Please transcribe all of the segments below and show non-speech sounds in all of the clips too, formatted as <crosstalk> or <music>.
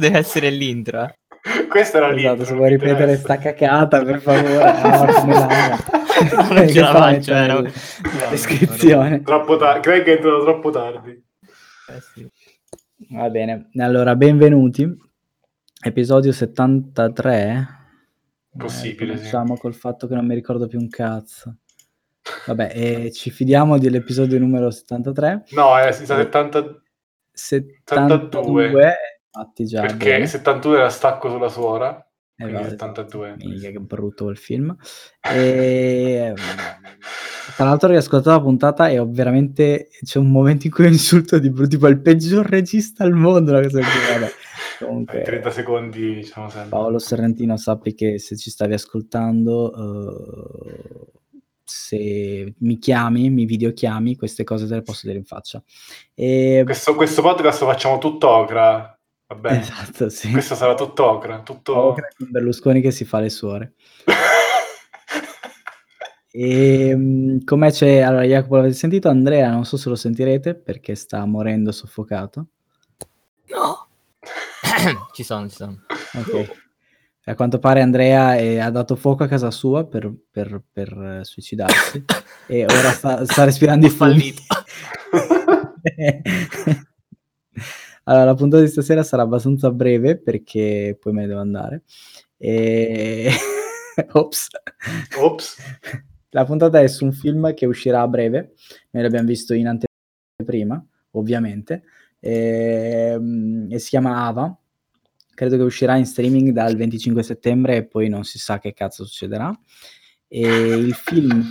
Questo deve essere l'intro. eh. Questa era Esatto, l'intro. se vuoi ripetere sta cacata, per favore. <laughs> L'anima. <laughs> Non ce la faccio, cioè, eh, no. la descrizione. Troppo tardi. Craig è entrato troppo tardi. Eh, sì. Va bene, allora benvenuti. Episodio 73. Possibile, Eh, sì. cominciamo col fatto che non mi ricordo più un cazzo. Vabbè, e ci fidiamo dell'episodio numero 73. No, è 70 72, infatti già. perché bene. 71 era stacco sulla suora. Eh, quindi vabbè, 72. Minchia, che brutto quel film. E, tra l'altro ho riascoltato la puntata e ho veramente c'è un momento in cui ho insulto di brutto, tipo il peggior regista al mondo, una cosa genere. Vabbè, <laughs> comunque, Eh, 30 secondi, diciamo sempre. Paolo Sorrentino sappi che se ci stavi ascoltando, eh, se mi chiami, mi videochiami, queste cose te le posso dire in faccia. E, Questo, questo podcast lo facciamo tutto ocra. Va bene. esatto, sì. Questo sarà tutto ocra. Tutto... Ocra con Berlusconi che si fa le suore. <laughs> E mh, come c'è allora Jacopo l'avete sentito Andrea non so se lo sentirete perché sta morendo soffocato No. <coughs> ci sono, ci sono. ok a quanto pare Andrea è- ha dato fuoco a casa sua per, per- per, eh, suicidarsi <coughs> e ora sta, sta respirando i fallito. <coughs> <laughs> allora la puntata di stasera sarà abbastanza breve perché poi me ne devo andare e... <laughs> ops Ops. La puntata è su un film che uscirà a breve, noi l'abbiamo visto in anteprima, ovviamente, ehm, e, si chiama Ava, credo che uscirà in streaming dal 25 settembre e poi non si sa che cazzo succederà. E il film...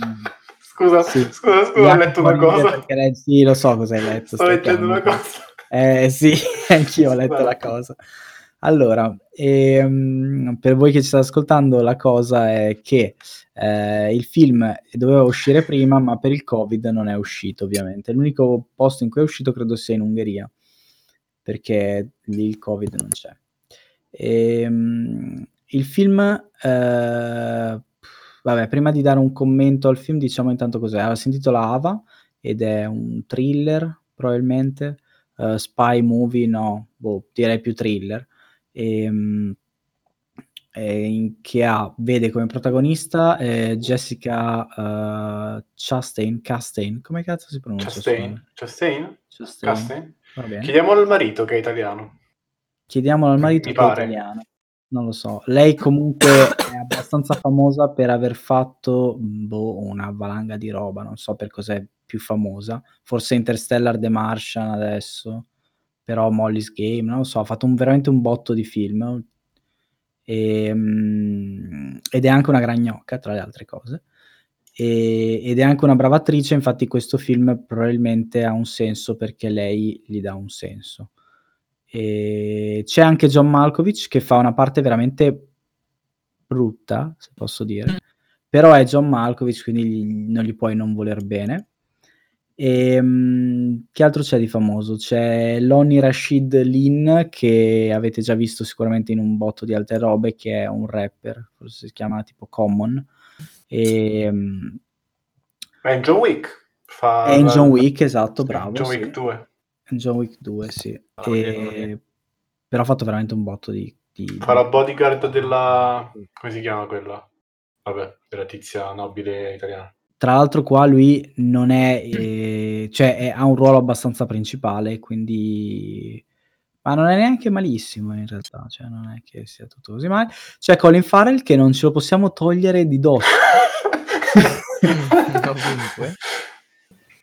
Scusa, Sì. scusa, scusa, ho letto una cosa. perché Sì, lo so cosa hai letto. Sto leggendo una cosa. Eh sì, <laughs> anch'io ho letto la cosa. Allora, ehm, per voi che ci state ascoltando, la cosa è che eh, il film doveva uscire prima, ma per il Covid non è uscito, ovviamente. L'unico posto in cui è uscito credo sia in Ungheria, perché lì il Covid non c'è. Ehm, il film, eh, vabbè, prima di dare un commento al film, diciamo intanto cos'è. Allora, si intitola Ava ed è un thriller, probabilmente. Eh, spy movie, no, boh, direi più thriller. Ehm, eh, in- che ha, vede come protagonista eh, Jessica eh, Chastain, Chastain, come cazzo si pronuncia? Chastain? Chastain? Chastain. Chastain? Chiediamolo al marito che è italiano. Chiediamolo al marito Mi che è pare. italiano. Non lo so. Lei comunque è abbastanza famosa per aver fatto boh, una valanga di roba, non so per cos'è più famosa. Forse Interstellar The Martian adesso, però Molly's Game, non lo so, ha fatto un- veramente un botto di film. E, mm, ed è anche una gran gnocca, tra le altre cose. E- ed è anche una brava attrice, infatti questo film probabilmente ha un senso perché lei gli dà un senso. E c'è anche John Malkovich che fa una parte veramente brutta, se posso dire, però è John Malkovich, quindi gli- non gli puoi non voler bene. E, mm, che altro c'è di famoso? C'è Lonnie Rashid Lin che avete già visto sicuramente in un botto di altre robe, che è un rapper, forse si chiama tipo Common. E, mm, È in John Wick. Fa è in John Wick, esatto, bravo. John sì. Wick 2. John Wick 2, sì. Ah, E- ok. Però ha fatto veramente un botto di... di- Fa la bodyguard della... come si chiama quella? Vabbè, della tizia nobile italiana. Tra l'altro qua lui non è... eh, cioè è- ha un ruolo abbastanza principale, quindi... Ma non è neanche malissimo in realtà, cioè non è che sia tutto così male. C'è Colin Farrell che non ce lo possiamo togliere di dosso. <laughs> Ovunque.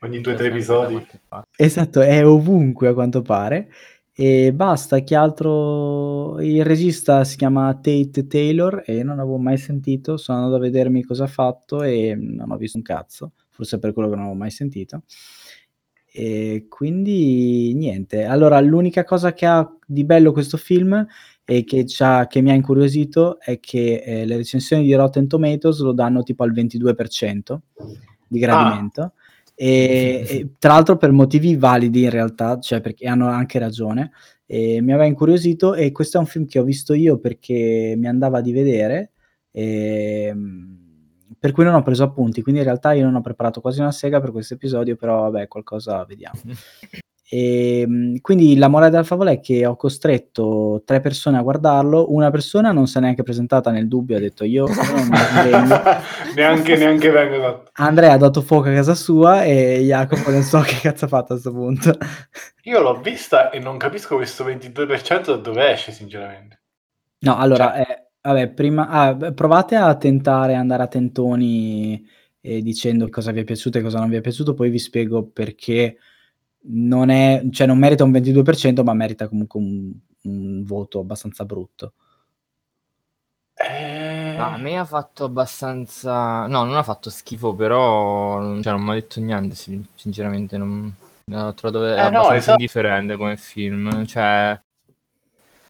Ogni due o tre episodi. Esatto, è ovunque a quanto pare. E basta, che altro... Il regista si chiama Tate Taylor e non avevo mai sentito, sono andato a vedermi cosa ha fatto e non ho visto un cazzo, forse per quello che non avevo mai sentito. E quindi niente, allora l'unica cosa che ha di bello questo film e che, che mi ha incuriosito è che eh, le recensioni di Rotten Tomatoes lo danno tipo al 22% di gradimento. E, e tra l'altro per motivi validi in realtà, cioè perché hanno anche ragione. E mi aveva incuriosito e questo è un film che ho visto io perché mi andava di vedere, e, per cui non ho preso appunti, quindi in realtà io non ho preparato quasi una sega per questo episodio, però vabbè, qualcosa vediamo. <laughs> Ehm, quindi la morale della favola è che ho costretto 3 persone a guardarlo, una persona non s'è neanche presentata nel dubbio, ha detto: "Io non vengo". <laughs> Neanche neanche vengo. Andrea ha dato fuoco a casa sua e Jacopo non so <laughs> che cazzo ha fatto a 'sto punto. Io l'ho vista e non capisco questo 22% da dove esce sinceramente. No, allora, Cioè ehm, vabbè prima ah, provate a tentare, andare a tentoni, ehm, dicendo cosa vi è piaciuto e cosa non vi è piaciuto, poi vi spiego perché non è cioè non merita un 22%, ma merita comunque un un voto abbastanza brutto. Ehm Ah, a me ha fatto abbastanza no, non ha fatto schifo, però non cioè non m'ha detto niente sin sinceramente, non l'ho trovato è Eh, no, abbastanza esa indifferente come film, cioè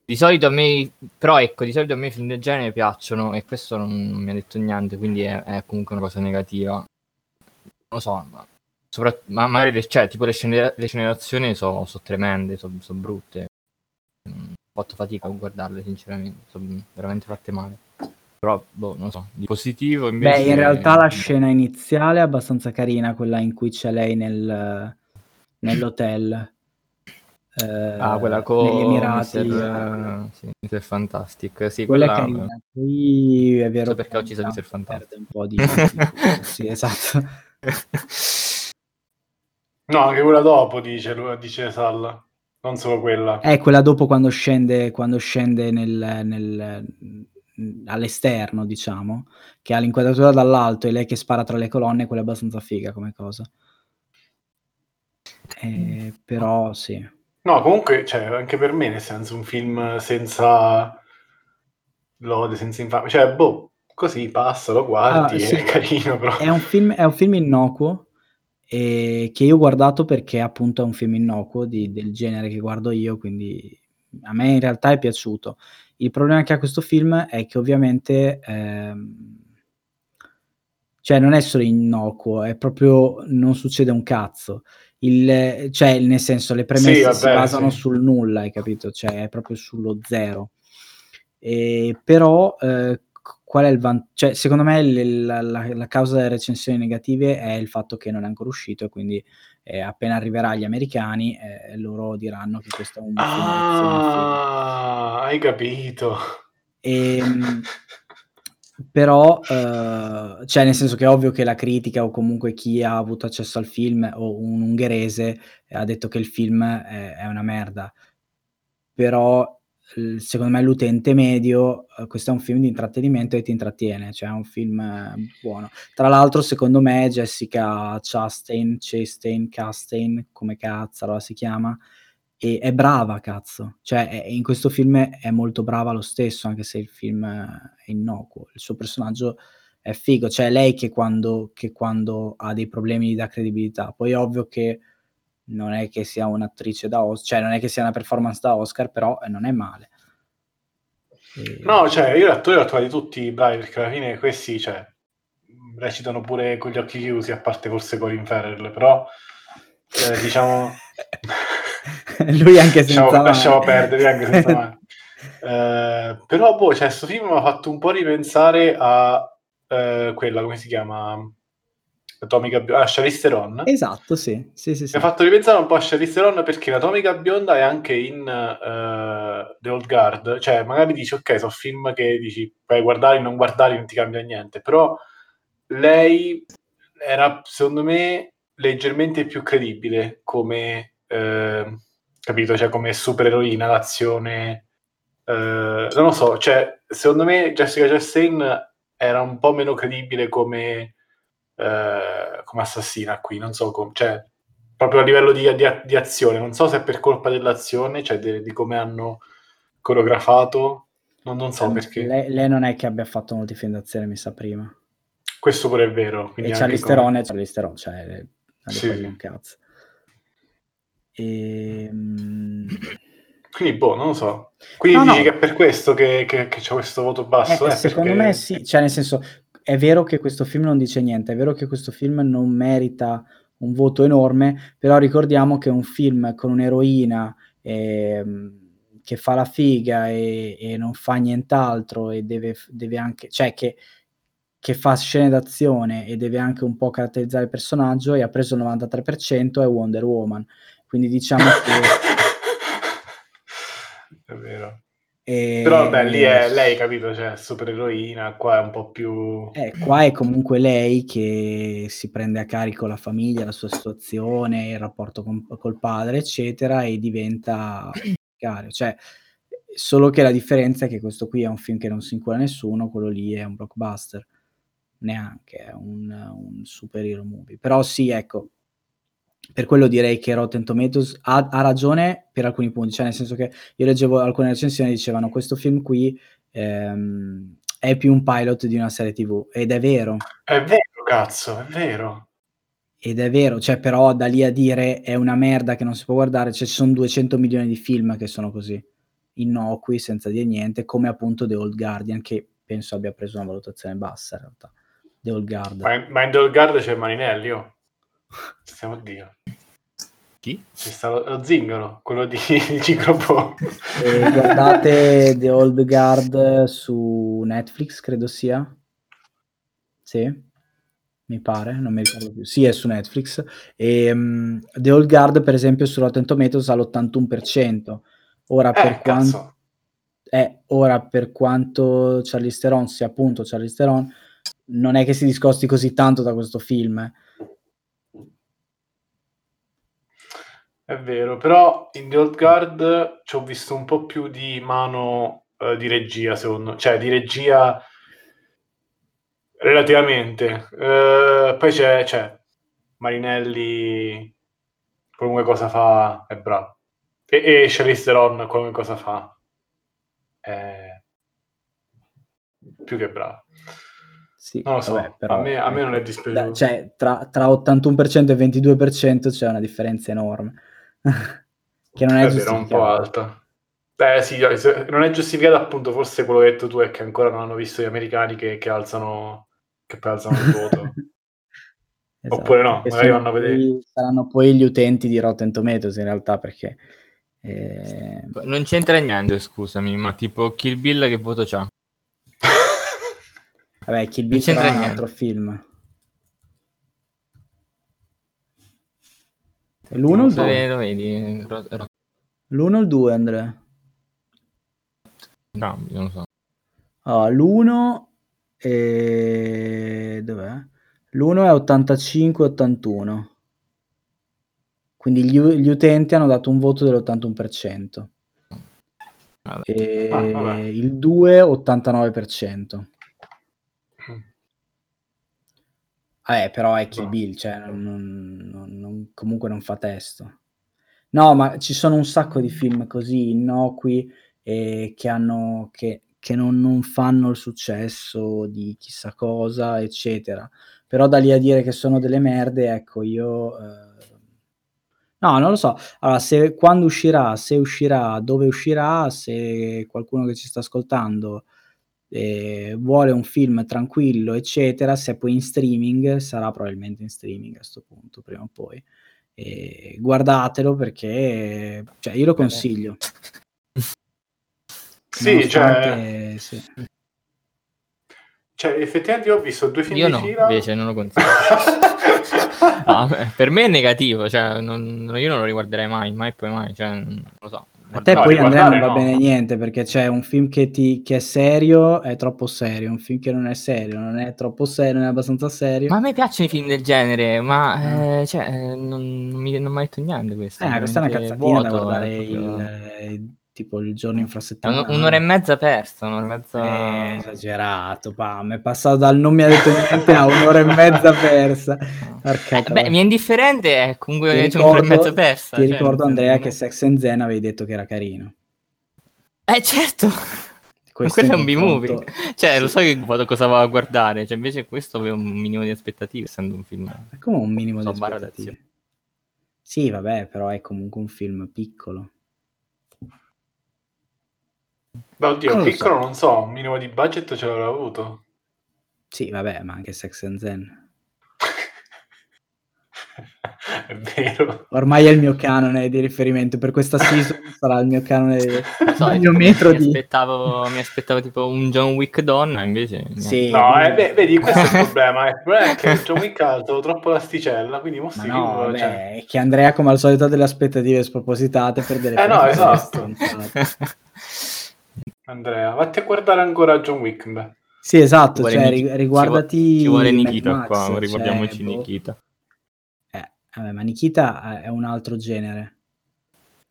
di solito a me però ecco, di solito a me i film del genere piacciono e questo non non mi ha detto niente, quindi è è comunque una cosa negativa. Non lo so, ma sopra ma magari le cioè tipo le scene le scene d'azione so tremende, so so brutte. Mhmm, ho fatto fatica a guardarle sinceramente, son veramente fatte male. Però, boh, non so, di positivo Beh, in invece realtà la boh. scena iniziale è abbastanza carina, quella in cui c'è lei nel nell'hotel, Ah, quella con Emirati. Mister sì, Mister Fantastic. Sì, Quella è quella carina. Poi è vero So perché ho ucciso perde Fantastic. un po' di di <laughs> sì, esatto. <laughs> No, anche quella dopo dice dice Salla, non solo quella. Eh, quella dopo quando scende quando scende nel nel mhmm, all'esterno diciamo, che ha l'inquadratura dall'alto e lei che spara tra le colonne, quella è abbastanza figa come cosa. Ehm, però sì. No, comunque, cioè anche per me, nel senso, un film senza lode, senza infamia, cioè boh, così passa, lo Allora guardi, sì, è carino però. è un film è un film innocuo, ehm, che io ho guardato perché appunto è un film innocuo di del genere che guardo io, quindi a me in realtà è piaciuto. Il problema che ha questo film è che ovviamente, ehm cioè non è solo innocuo, è proprio non succede un cazzo. Il cioè nel senso le Sì, premesse si vabbè, basano sì. sul nulla, hai capito, cioè è proprio sullo zero. Ehm, però, q qual è il van cioè secondo me l la la la causa delle recensioni negative è il fatto che non è ancora uscito e quindi, ehm, appena arriverà agli americani, ehm, loro diranno che questo è un. Ah, hai capito. Ehm, <laughs> però, uhm, cioè nel senso che è ovvio che la critica o comunque chi ha avuto accesso al film o un ungherese ha detto che il film è è una merda. Però, secondo me l'utente medio, uhm, questo è un film di intrattenimento e ti intrattiene, cioè è un film buono. Tra l'altro secondo me Jessica Chastain Chastain Castain, come cazzarola si chiama, e è brava cazzo, cioè è in questo film è molto brava lo stesso, anche se il film è innocuo. Il suo personaggio è figo, cioè è lei che quando che quando ha dei problemi dà credibilità. Poi è ovvio che non è che sia un'attrice da Os cioè non è che sia una performance da Oscar, però, ehm, non è male. Ehm No, cioè io gli attori li ho trovati tutti bravi, perché alla fine questi, cioè, recitano pure con gli occhi chiusi, a parte forse Colin Farrell, però, ehm, diciamo <laughs> Lui anche lasciamo senza lasciamo mani. perdere, anche senza mani. <laughs> Ehm, però boh, cioè 'sto film m'ha fatto un po' ripensare a, ehm, quella, come si chiama, Atomica Bio ah, Charlize Theron. Esatto, sì. Sì, sì, Mi sì. ha fatto ripensare un po' a Charlize Theron perché l'Atomica Bionda è anche in, ehm, The Old Guard, cioè magari dici: "Okay, so' film che dici puoi guardarli, non guardarli, non ti cambia niente", però lei era secondo me leggermente più credibile come, ehm, capito, cioè come supereroina d'azione, ehm, non lo so, cioè secondo me Jessica Chastain era un po' meno credibile come ehm, come assassina qui, non so com cioè proprio a livello di di di azione, non so se è per colpa dell'azione, cioè de di come hanno coreografato, non non so Ehm, perché. lei lei non è che abbia fatto molti film d'azione, mi sa prima. Questo pure è vero, E anche Charlize come Theron è Charlize Theron, cioè gli Sì, sì. un cazzo. Ehm Quindi boh, non lo so. Quindi No, dici no. che è per questo che che che c'ha questo voto basso? Eh, Eh, secondo perché me sì, cioè nel senso, è vero che questo film non dice niente, è vero che questo film non merita un voto enorme, però ricordiamo che un film con un'eroina, ehm, che fa la figa e e non fa nient'altro e deve deve anche cioè che che fa scene d'azione e deve anche un po' caratterizzare il personaggio e ha preso il 93% è Wonder Woman. Quindi diciamo che... <laughs> è vero. E... Però vabbè, lì è lei, capito? Cioè, supereroina, qua è un po' più... Eh, qua è comunque lei che si prende a carico la famiglia, la sua situazione, il rapporto con, col padre, eccetera, e diventa... Cioè, solo che la differenza è che questo qui è un film che non si incula nessuno, quello lì è un blockbuster, neanche, è un, un superhero movie. Però sì, ecco, per quello direi che Rotten Tomatoes ha, ha, ragione per alcuni punti, cioè nel senso che io leggevo alcune recensioni e dicevano questo film qui ehm, è più un pilot di una serie tv ed è vero. È vero, cazzo, è vero. Ed è vero, cioè però da lì a dire è una merda che non si può guardare, cioè ci sono 200 milioni di film che sono così, innocui, senza dire niente, come appunto The Old Guardian che penso abbia preso una valutazione bassa in realtà. The Old Guard. Ma, in, ma in The Old Guard c'è Marinelli, oh. Stiamo a Dio. Chi? Ci sta lo, lo zingaro, quello di <laughs> Ciclopo. E guardate The Old Guard su Netflix, credo sia. Sì, mi pare, non mi ricordo più. Sì, è su Netflix. E, um, The Old Guard, per esempio, su Rotten Tomatoes ha l'81%. Ora, eh, per quanto... Eh, ora, per quanto Charlie Theron sia appunto Charlie Theron, non è che si discosti così tanto da questo film. È vero, però in The Old Guard ci ho visto un po' più di mano eh, di regia, secondo me, cioè di regia relativamente. Eh, poi c'è, c'è Marinelli, qualunque cosa fa, è bravo. E, e Charlize Theron, qualunque cosa fa, è più che bravo. Sì, non lo so, vabbè, però, a, me, a me non è dispiaciuto. Da, cioè, tra, tra 81% e 22% c'è una differenza enorme. <laughs> che non è, è vero, un po' alta. Beh sì, non è giustificato appunto, forse quello che hai detto tu è che ancora non hanno visto gli americani che, che alzano, che poi alzano il voto. <laughs> esatto, Oppure no, magari vanno a vedere. Saranno poi gli utenti di Rotten Tomatoes in realtà perché... Eh... Non c'entra niente, scusami, ma tipo Kill Bill che voto c'ha? Vabbè, Kill Bill è un altro film. L'1 o il 2? Lo vedi? L'1 o il 2, Andrea? No, io non so. Allora, l'1 è... dov'è? L'1 è 85-81. Quindi gli, gli, utenti hanno dato un voto dell'81%. Vabbè. E ah, il 2 89%. Vabbè, però è Kill Bill, cioè non, non, non, comunque non fa testo. No, ma ci sono un sacco di film così innocui e che, hanno, che, che non, non, fanno il successo di chissà cosa, eccetera. Però da lì a dire che sono delle merde, ecco, io... Eh... No, non lo so. Allora, se, quando uscirà, se uscirà, dove uscirà, se qualcuno che ci sta ascoltando eh, vuole un film tranquillo, eccetera, se poi in streaming, sarà probabilmente in streaming a questo punto, prima o poi. Eh, guardatelo perché cioè, io lo consiglio. sì, cioè... sì. Cioè, effettivamente io ho visto due film io di no, fila. invece non lo consiglio. <laughs> no, per me è negativo, cioè, non, io non lo riguarderei mai, mai e poi mai, cioè, non lo so. A te no, poi Andrea non va no. bene niente perché c'è un film che, ti, che, è serio, è troppo serio, un film che non è serio, non è troppo serio, non è abbastanza serio. Ma a me piacciono i film del genere, ma mm. eh, cioè, non, non, mi, non mi ha detto niente questo. Eh, questa è una cazzatina vuoto, da guardare il, il, tipo il giorno infrasettimanale. Un, un'ora e mezza persa, un'ora e mezza... Eh, esagerato, pam, è passato dal non mi ha detto niente a un'ora e mezza persa. Eh, beh, mi è indifferente, è comunque ti ricordo, un'ora e mezza persa. Ti cioè, ricordo Andrea che Sex and Zen avevi detto che era carino. Eh certo! Questo quello è un B-movie. <laughs> Cioè, sì. lo so che vado cosa va a guardare. Cioè, invece questo aveva un minimo di aspettative, essendo un film. È come un minimo so, di aspettative. Sì, vabbè, però è comunque un film piccolo. Beh, oddio, non piccolo so. non so, un minimo di budget ce l'avrà avuto. Sì, vabbè, ma anche Sex and Zen. <laughs> È vero. Ormai è il mio canone di riferimento, per questa season <laughs> sarà il mio canone, So, il mio metro mi, di... aspettavo, mi aspettavo tipo un John Wick donna, invece... Sì, No, eh, quindi- beh, vedi, questo è il <laughs> problema. eh. Il problema è che John Wick ha alzato troppo l'asticella, quindi Ma mostri no, vabbè, cioè... è che Andrea come al solito ha delle aspettative spropositate per delle Eh, no, esatto. Andrea, vatti a guardare ancora John Wick. beh. Sì, esatto, Ci cioè, Niki- ri- riguardati Ci vuole Nikita Max, qua, cioè, ricordiamoci boh. Nikita. Eh, vabbè, ma Nikita è un altro genere.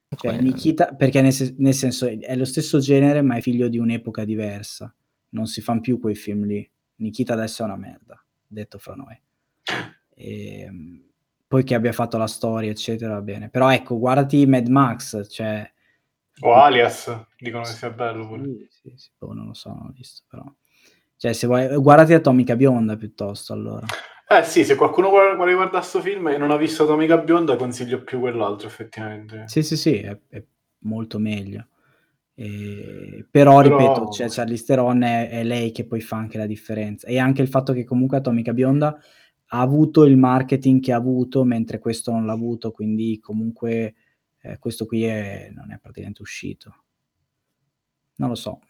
Cioè, Come- Nikita, perché nel, nel senso è lo stesso genere, ma è figlio di un'epoca diversa. Non si fanno più quei film lì. Nikita adesso è una merda, detto fra noi. Ehm, poi che abbia fatto la storia, eccetera, va bene. Però ecco, guardati Mad Max, cioè... O Alias, dicono che sia bello pure. Sì, sì, sì, boh, non lo so, non ho visto, però... Cioè, se vuoi... Guardati Atomica Bionda, piuttosto, allora. Eh sì, se qualcuno vuole, guardare questo film e non ha visto Atomica Bionda, consiglio più quell'altro, effettivamente. Sì, sì, sì, è, è molto meglio. Eh, però, Però- ripeto, cioè, Charlize Theron è, è lei che poi fa anche la differenza. E anche il fatto che comunque Atomica Bionda ha avuto il marketing che ha avuto, mentre questo non l'ha avuto, quindi comunque eh, questo qui è- non è praticamente uscito. Non lo so.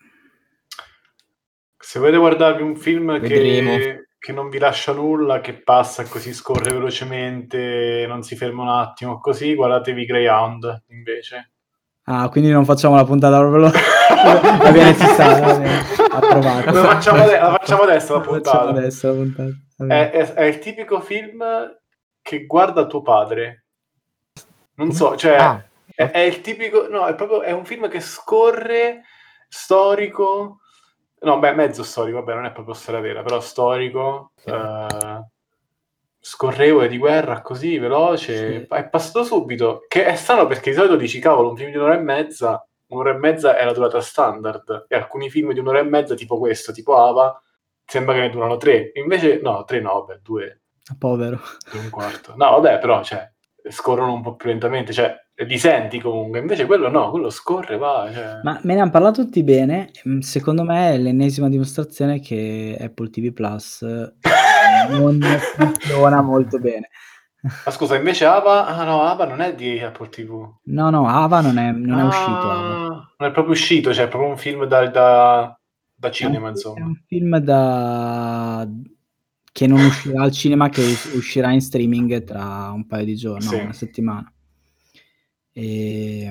Se volete guardarvi un film che, che non vi lascia nulla, che passa così, scorre velocemente, non si ferma un attimo, così, guardatevi Greyhound, invece. Ah, quindi non facciamo la puntata proprio... va bene, ci sta, va bene, approvato. La facciamo, ade- la facciamo adesso la puntata. adesso la puntata. È, è- è il tipico film che guarda tuo padre. Non so, cioè... Ah, È, è il tipico, no, è proprio è un film che scorre storico. No, beh, mezzo storico, vabbè, non è proprio storia vera, però storico, eh, scorrevole di guerra, così veloce, Sì. è passato subito. Che è strano perché di solito dici, cavolo, un film di un'ora e mezza, un'ora e mezza è la durata standard, e alcuni film di un'ora e mezza, tipo questo, tipo Ava, sembra che ne durano tre. Invece, no, tre no, beh, due, Povero. due un quarto. No, vabbè, però, cioè, scorrono un po' più lentamente, cioè, li senti comunque. Invece quello no, quello scorre, va. Cioè... Ma me ne hanno parlato tutti bene. mm, Secondo me è l'ennesima dimostrazione che Apple TV Plus eh, non <laughs> funziona molto bene. Ma scusa, invece Ava, ah no, Ava non è di Apple TV. No, no, Ava non è, non è Ah, uscito. Ava. Non è proprio uscito, cioè è proprio un film da, da, da cinema, È un- È insomma. un film da... che non uscirà al cinema, che uscirà in streaming tra un paio di giorni, no, Sì. una settimana. E...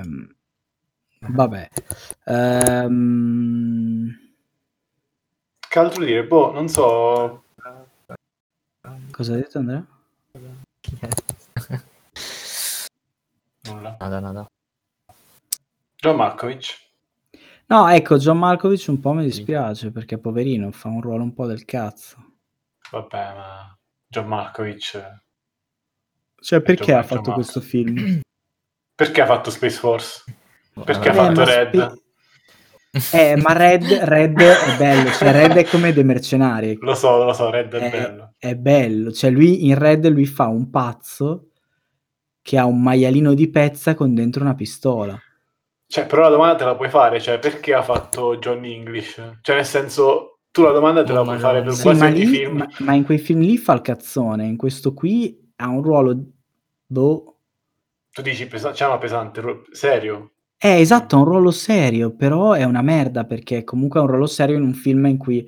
Vabbè. Ehm, Che altro dire? Boh, non so. Cosa hai detto Andrea? Nulla. Nada, nada. John Malkovich. No, ecco, John Malkovich un po' mi dispiace perché poverino fa un ruolo un po' del cazzo. Vabbè, ma John Malkovich. Cioè, perché John- ha fatto John questo film? <clears throat> Perché ha fatto Space Force? Perché ha Eh, fatto ma Red? spe- Eh, ma Red, Red è bello, cioè Red è come dei mercenari. Lo so, lo so, Red è È, bello. è bello, cioè lui in Red lui fa un pazzo che ha un maialino di pezza con dentro una pistola. Cioè, però la domanda te la puoi fare, cioè, perché ha fatto Johnny English? Cioè, nel senso, tu la domanda te la Oh, puoi fare per. Sì, ma, qualsiasi lì- film. ma- ma in quei film lì fa il cazzone, in questo qui ha un ruolo boh, Tu dici, pesa- c'è una pesante, ro- serio? Eh, esatto, è un ruolo serio, però è una merda perché comunque è un ruolo serio in un film in cui,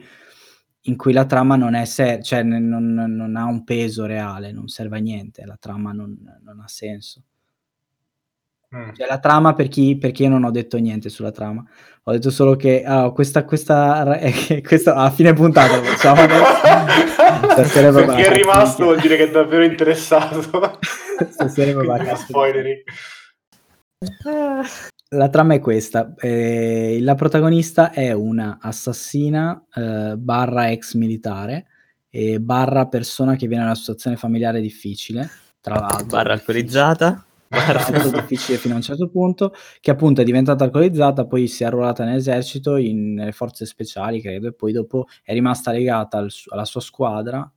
in cui la trama non è seria, cioè n- non, non ha un peso reale, non serve a niente, la trama non, non ha senso. Mm. Cioè, la trama, per chi, perché io non ho detto niente sulla trama, ho detto solo che ah, questa, questa, <laughs> eh, questa, a fine puntata lo facciamo adesso. <laughs> Per chi è rimasto minchia. vuol dire che è davvero interessato. <laughs> Stasera di- spoileri. La trama è questa, eh, la protagonista è una assassina eh, barra ex militare e barra persona che viene da una situazione familiare difficile, tra l'altro. Barra alcolizzata. Tra l'altro difficile fino a un certo punto, che appunto è diventata alcolizzata, poi si è arruolata nell'esercito, in- nelle forze speciali credo, e poi dopo è rimasta legata al alla sua squadra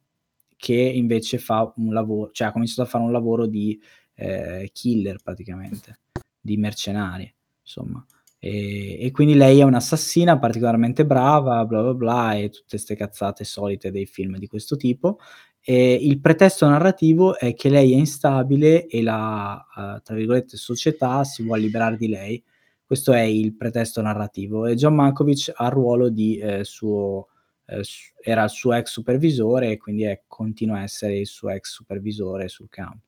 che invece fa un lavoro, cioè ha cominciato a fare un lavoro di eh, killer praticamente, di mercenari, insomma. E, e quindi lei è un'assassina particolarmente brava, bla bla bla, e tutte queste cazzate solite dei film di questo tipo. E il pretesto narrativo è che lei è instabile e la, uh, tra virgolette, società si vuole liberare di lei. Questo è il pretesto narrativo. E John Malkovich ha il ruolo di eh, suo, eh, era il suo ex supervisore e quindi è, continua a essere il suo ex supervisore sul campo.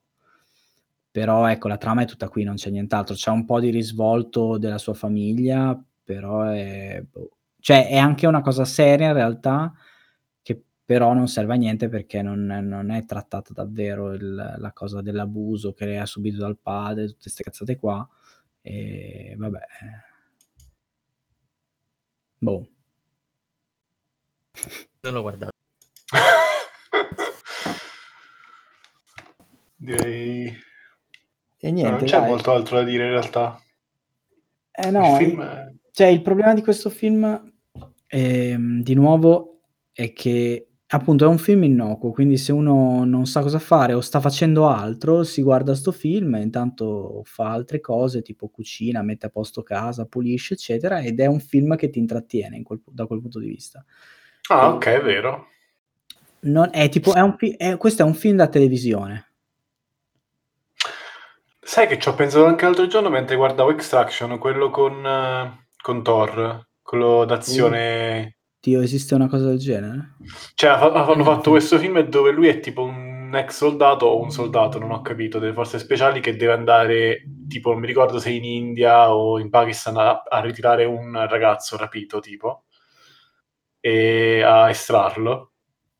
Però ecco, la trama è tutta qui, non c'è nient'altro. C'è un po' di risvolto della sua famiglia, però è... Boh. Cioè, è anche una cosa seria in realtà, però non serve a niente perché non, non è trattata davvero il, la cosa dell'abuso che lei ha subito dal padre, tutte queste cazzate qua. E vabbè. Boh. Non l'ho guardato. <laughs> Direi e niente, non c'è dai. molto altro da dire in realtà. Eh no, il, film il, è... cioè, il problema di questo film, ehm, di nuovo, è che appunto è un film innocuo, quindi se uno non sa cosa fare o sta facendo altro, si guarda sto film e intanto fa altre cose, tipo cucina, mette a posto casa, pulisce, eccetera, ed è un film che ti intrattiene quel, da quel punto di vista. Ah, ok, è vero. Non, è tipo, è un, è, questo è un film da televisione. Sai che ci ho pensato anche l'altro giorno mentre guardavo Extraction, quello con, uh, con Thor, quello d'azione. Dio, esiste una cosa del genere? Cioè, hanno fatto questo film dove lui è tipo un ex soldato o un soldato, non ho capito, delle forze speciali che deve andare, tipo, non mi ricordo se in India o in Pakistan a, a ritirare un ragazzo rapito, tipo, e a estrarlo.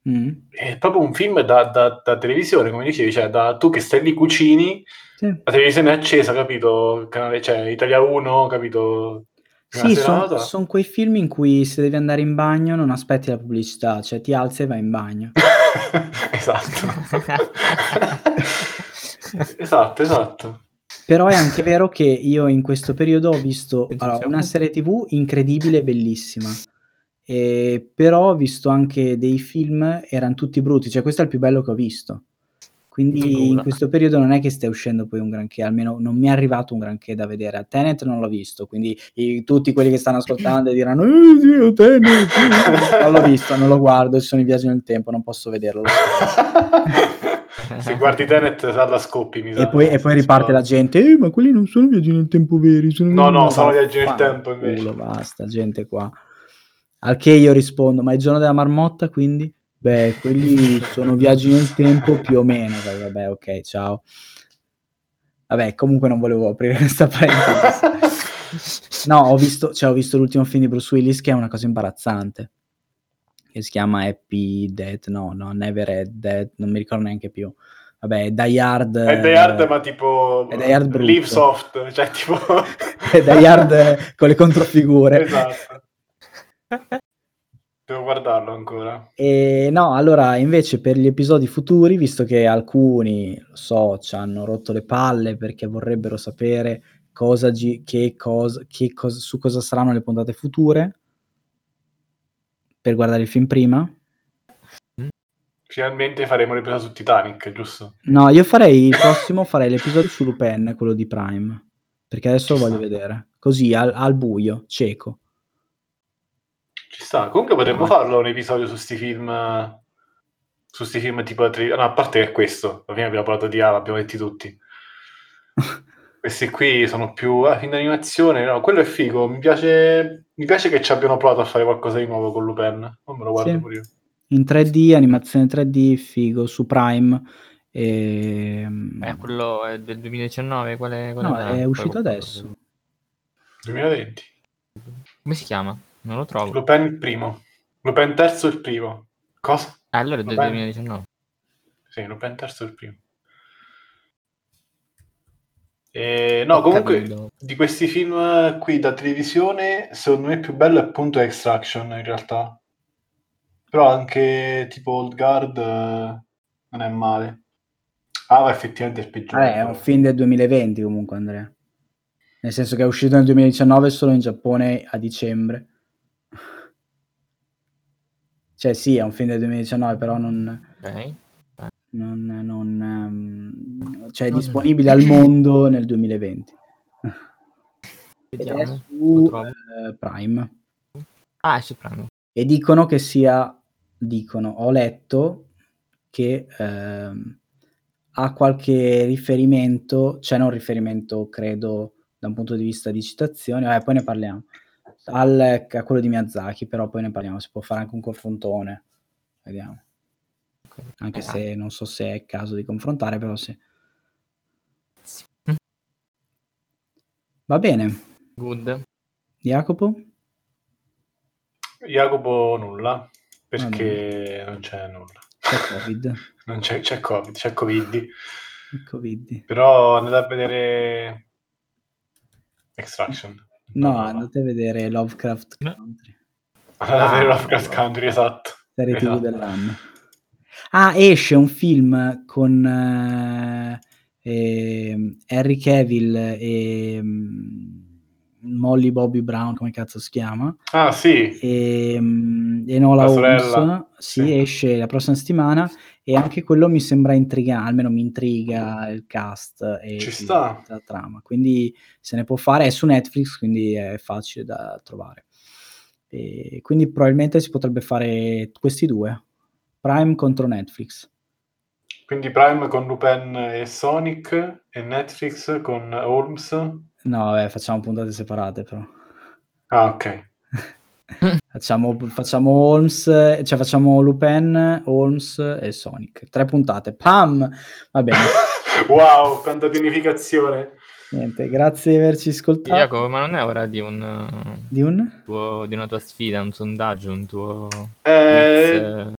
Mm. È proprio un film da, da, da televisione, come dicevi, cioè da, tu che stai lì cucini, sì. la televisione è accesa, capito? Canale, cioè Italia 1, capito? Sì, sono son quei film in cui se devi andare in bagno non aspetti la pubblicità, cioè ti alzi e vai in bagno. <laughs> esatto. <laughs> esatto, esatto. Però è anche vero che io in questo periodo ho visto allora, una serie tv incredibile, bellissima e però ho visto anche dei film, erano tutti brutti, cioè questo è il più bello che ho visto. Quindi in questo periodo non è che stia uscendo poi un granché, almeno non mi è arrivato un granché da vedere. A Tenet non l'ho visto, quindi i, tutti quelli che stanno ascoltando <laughs> diranno eh, Dio, Tenet, non l'ho visto, non lo guardo, ci sono i viaggi nel tempo, non posso vederlo. <laughs> <laughs> Se guardi Tenet alla scoppi, mi e poi, e poi riparte la gente, eh, ma quelli non sono viaggi nel tempo veri. No, no, sono viaggi nel tempo invece. Culo, basta, gente qua. Al che io rispondo, ma è il giorno della marmotta quindi? Beh, quelli sono viaggi nel tempo più o meno. Beh, vabbè, ok, ciao. Vabbè, comunque non volevo aprire <laughs> questa parentesi. no, ho visto, cioè, ho visto l'ultimo film di Bruce Willis che è una cosa imbarazzante. Che si chiama Happy Death, no, no, Never Had Death, non mi ricordo neanche più. Vabbè, Die Hard... È Die Hard, eh, ma tipo... È Die Hard Live Soft, cioè tipo... è <laughs> Die Hard con le controfigure. Esatto. <laughs> Devo guardarlo ancora. E no, allora invece per gli episodi futuri, visto che alcuni, lo so, ci hanno rotto le palle perché vorrebbero sapere cosa, che cosa, che cosa, su cosa saranno le puntate future, per guardare il film prima. Finalmente faremo l'episodio su Titanic, giusto? No, io farei il prossimo, farei l'episodio su Lupin, quello di Prime, perché adesso lo voglio vedere. Così, al, al buio, cieco. Ci sta. Comunque potremmo farlo un episodio su sti film. Su sti film tipo. Tri... No, a parte che questo. Alla fine abbiamo parlato di Ava, abbiamo detti tutti. <laughs> Questi qui sono più ah, film d'animazione. No, quello è figo. Mi piace, mi piace che ci abbiano provato a fare qualcosa di nuovo con Lupin. Non me lo guardo sì. pure io. In 3D, animazione 3D, figo, su Prime. E... Eh, quello è del 2019? Quale, quale no, è uscito adesso. 2020. Come si chiama? Non lo trovo. Lupin il primo. Lupin terzo il primo. Cosa? Ah, allora è del Lupin... 2019. Sì, Lupin terzo il primo. E, no, comunque di questi film qui da televisione, secondo me il più bello è appunto Extraction in realtà. Però anche tipo Old Guard eh, non è male. Ah, ma effettivamente è il peggiore. Eh, è un film del 2020 comunque, Andrea. Nel senso che è uscito nel 2019 solo in Giappone a dicembre. Cioè sì, è un film del 2019, però non... Okay. Non, non, um, cioè è disponibile al mondo nel 2020. <laughs> Vediamo, su uh, Prime. Ah, è su Prime. E dicono che sia, dicono, ho letto che ehm, ha qualche riferimento, c'è non riferimento, credo, da un punto di vista di citazione, eh, poi ne parliamo, al, a quello di Miyazaki, però poi ne parliamo, si può fare anche un confrontone, vediamo. Anche Eh, se non so se è il caso di confrontare, però sì. sì. Va bene, Good. Jacopo? Jacopo nulla, perché non c'è nulla. C'è Covid. <laughs> Non c'è, c'è Covid, c'è Covid. Il Covid. Però andate a vedere Extraction. No, no. andate a vedere Lovecraft. Country, Andate a vedere Ah, Lovecraft no. Country, esatto. serie TV Esatto. dell'anno. Ah, esce un film con eh, ehm, Harry Cavill e mm, Molly Bobby Brown, come cazzo si chiama? Ah, sì. E, mm, e Nola La Holmes. sorella. Sì, Sì. esce la prossima settimana e anche quello mi sembra intrigante, almeno mi intriga il cast e Ci sta. la trama. Quindi se ne può fare, è su Netflix, quindi è facile da trovare. E quindi probabilmente si potrebbe fare questi due, Prime contro Netflix. Quindi Prime con Lupin e Sonic e Netflix con Holmes. No, vabbè, facciamo puntate separate però. Ah, ok. <laughs> <laughs> Facciamo, facciamo Holmes, cioè facciamo Lupin, Holmes e Sonic. Tre puntate. Pam! Va bene. <laughs> wow, quanta pianificazione. Niente, grazie di averci ascoltato. Jacopo, ma non è ora di, un, Di un? tuo- di una tua sfida, un sondaggio, un tuo... Eh,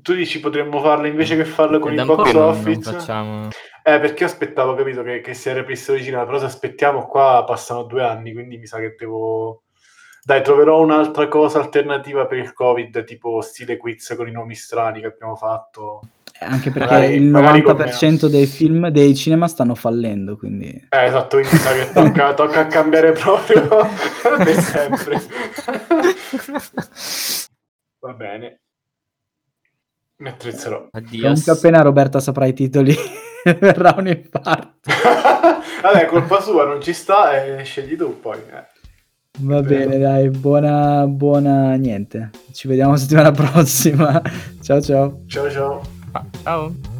tu dici potremmo farlo invece che farlo con eh, il box office? non facciamo... Eh, perché aspettavo, capito, che, che si era ripreso vicino, però se aspettiamo qua passano due anni, quindi mi sa che devo... Dai, troverò un'altra cosa alternativa per il Covid, tipo stile quiz con i nomi strani che abbiamo fatto. Anche perché Magari- il magari con 90% dei film, dei cinema stanno fallendo, quindi... Eh, esatto, quindi mi sa che tocca, <laughs> tocca cambiare proprio <laughs> per sempre. Va bene. Mi attrezzerò. Addio. Comunque appena Roberta saprà i titoli <laughs> verrà un infarto. Vabbè, colpa sua, non ci sta e scegli tu poi. eh. Va Vero. bene, dai, buona, buona, niente. Ci vediamo settimana <laughs> prossima. ciao ciao. Ciao ciao. Ciao.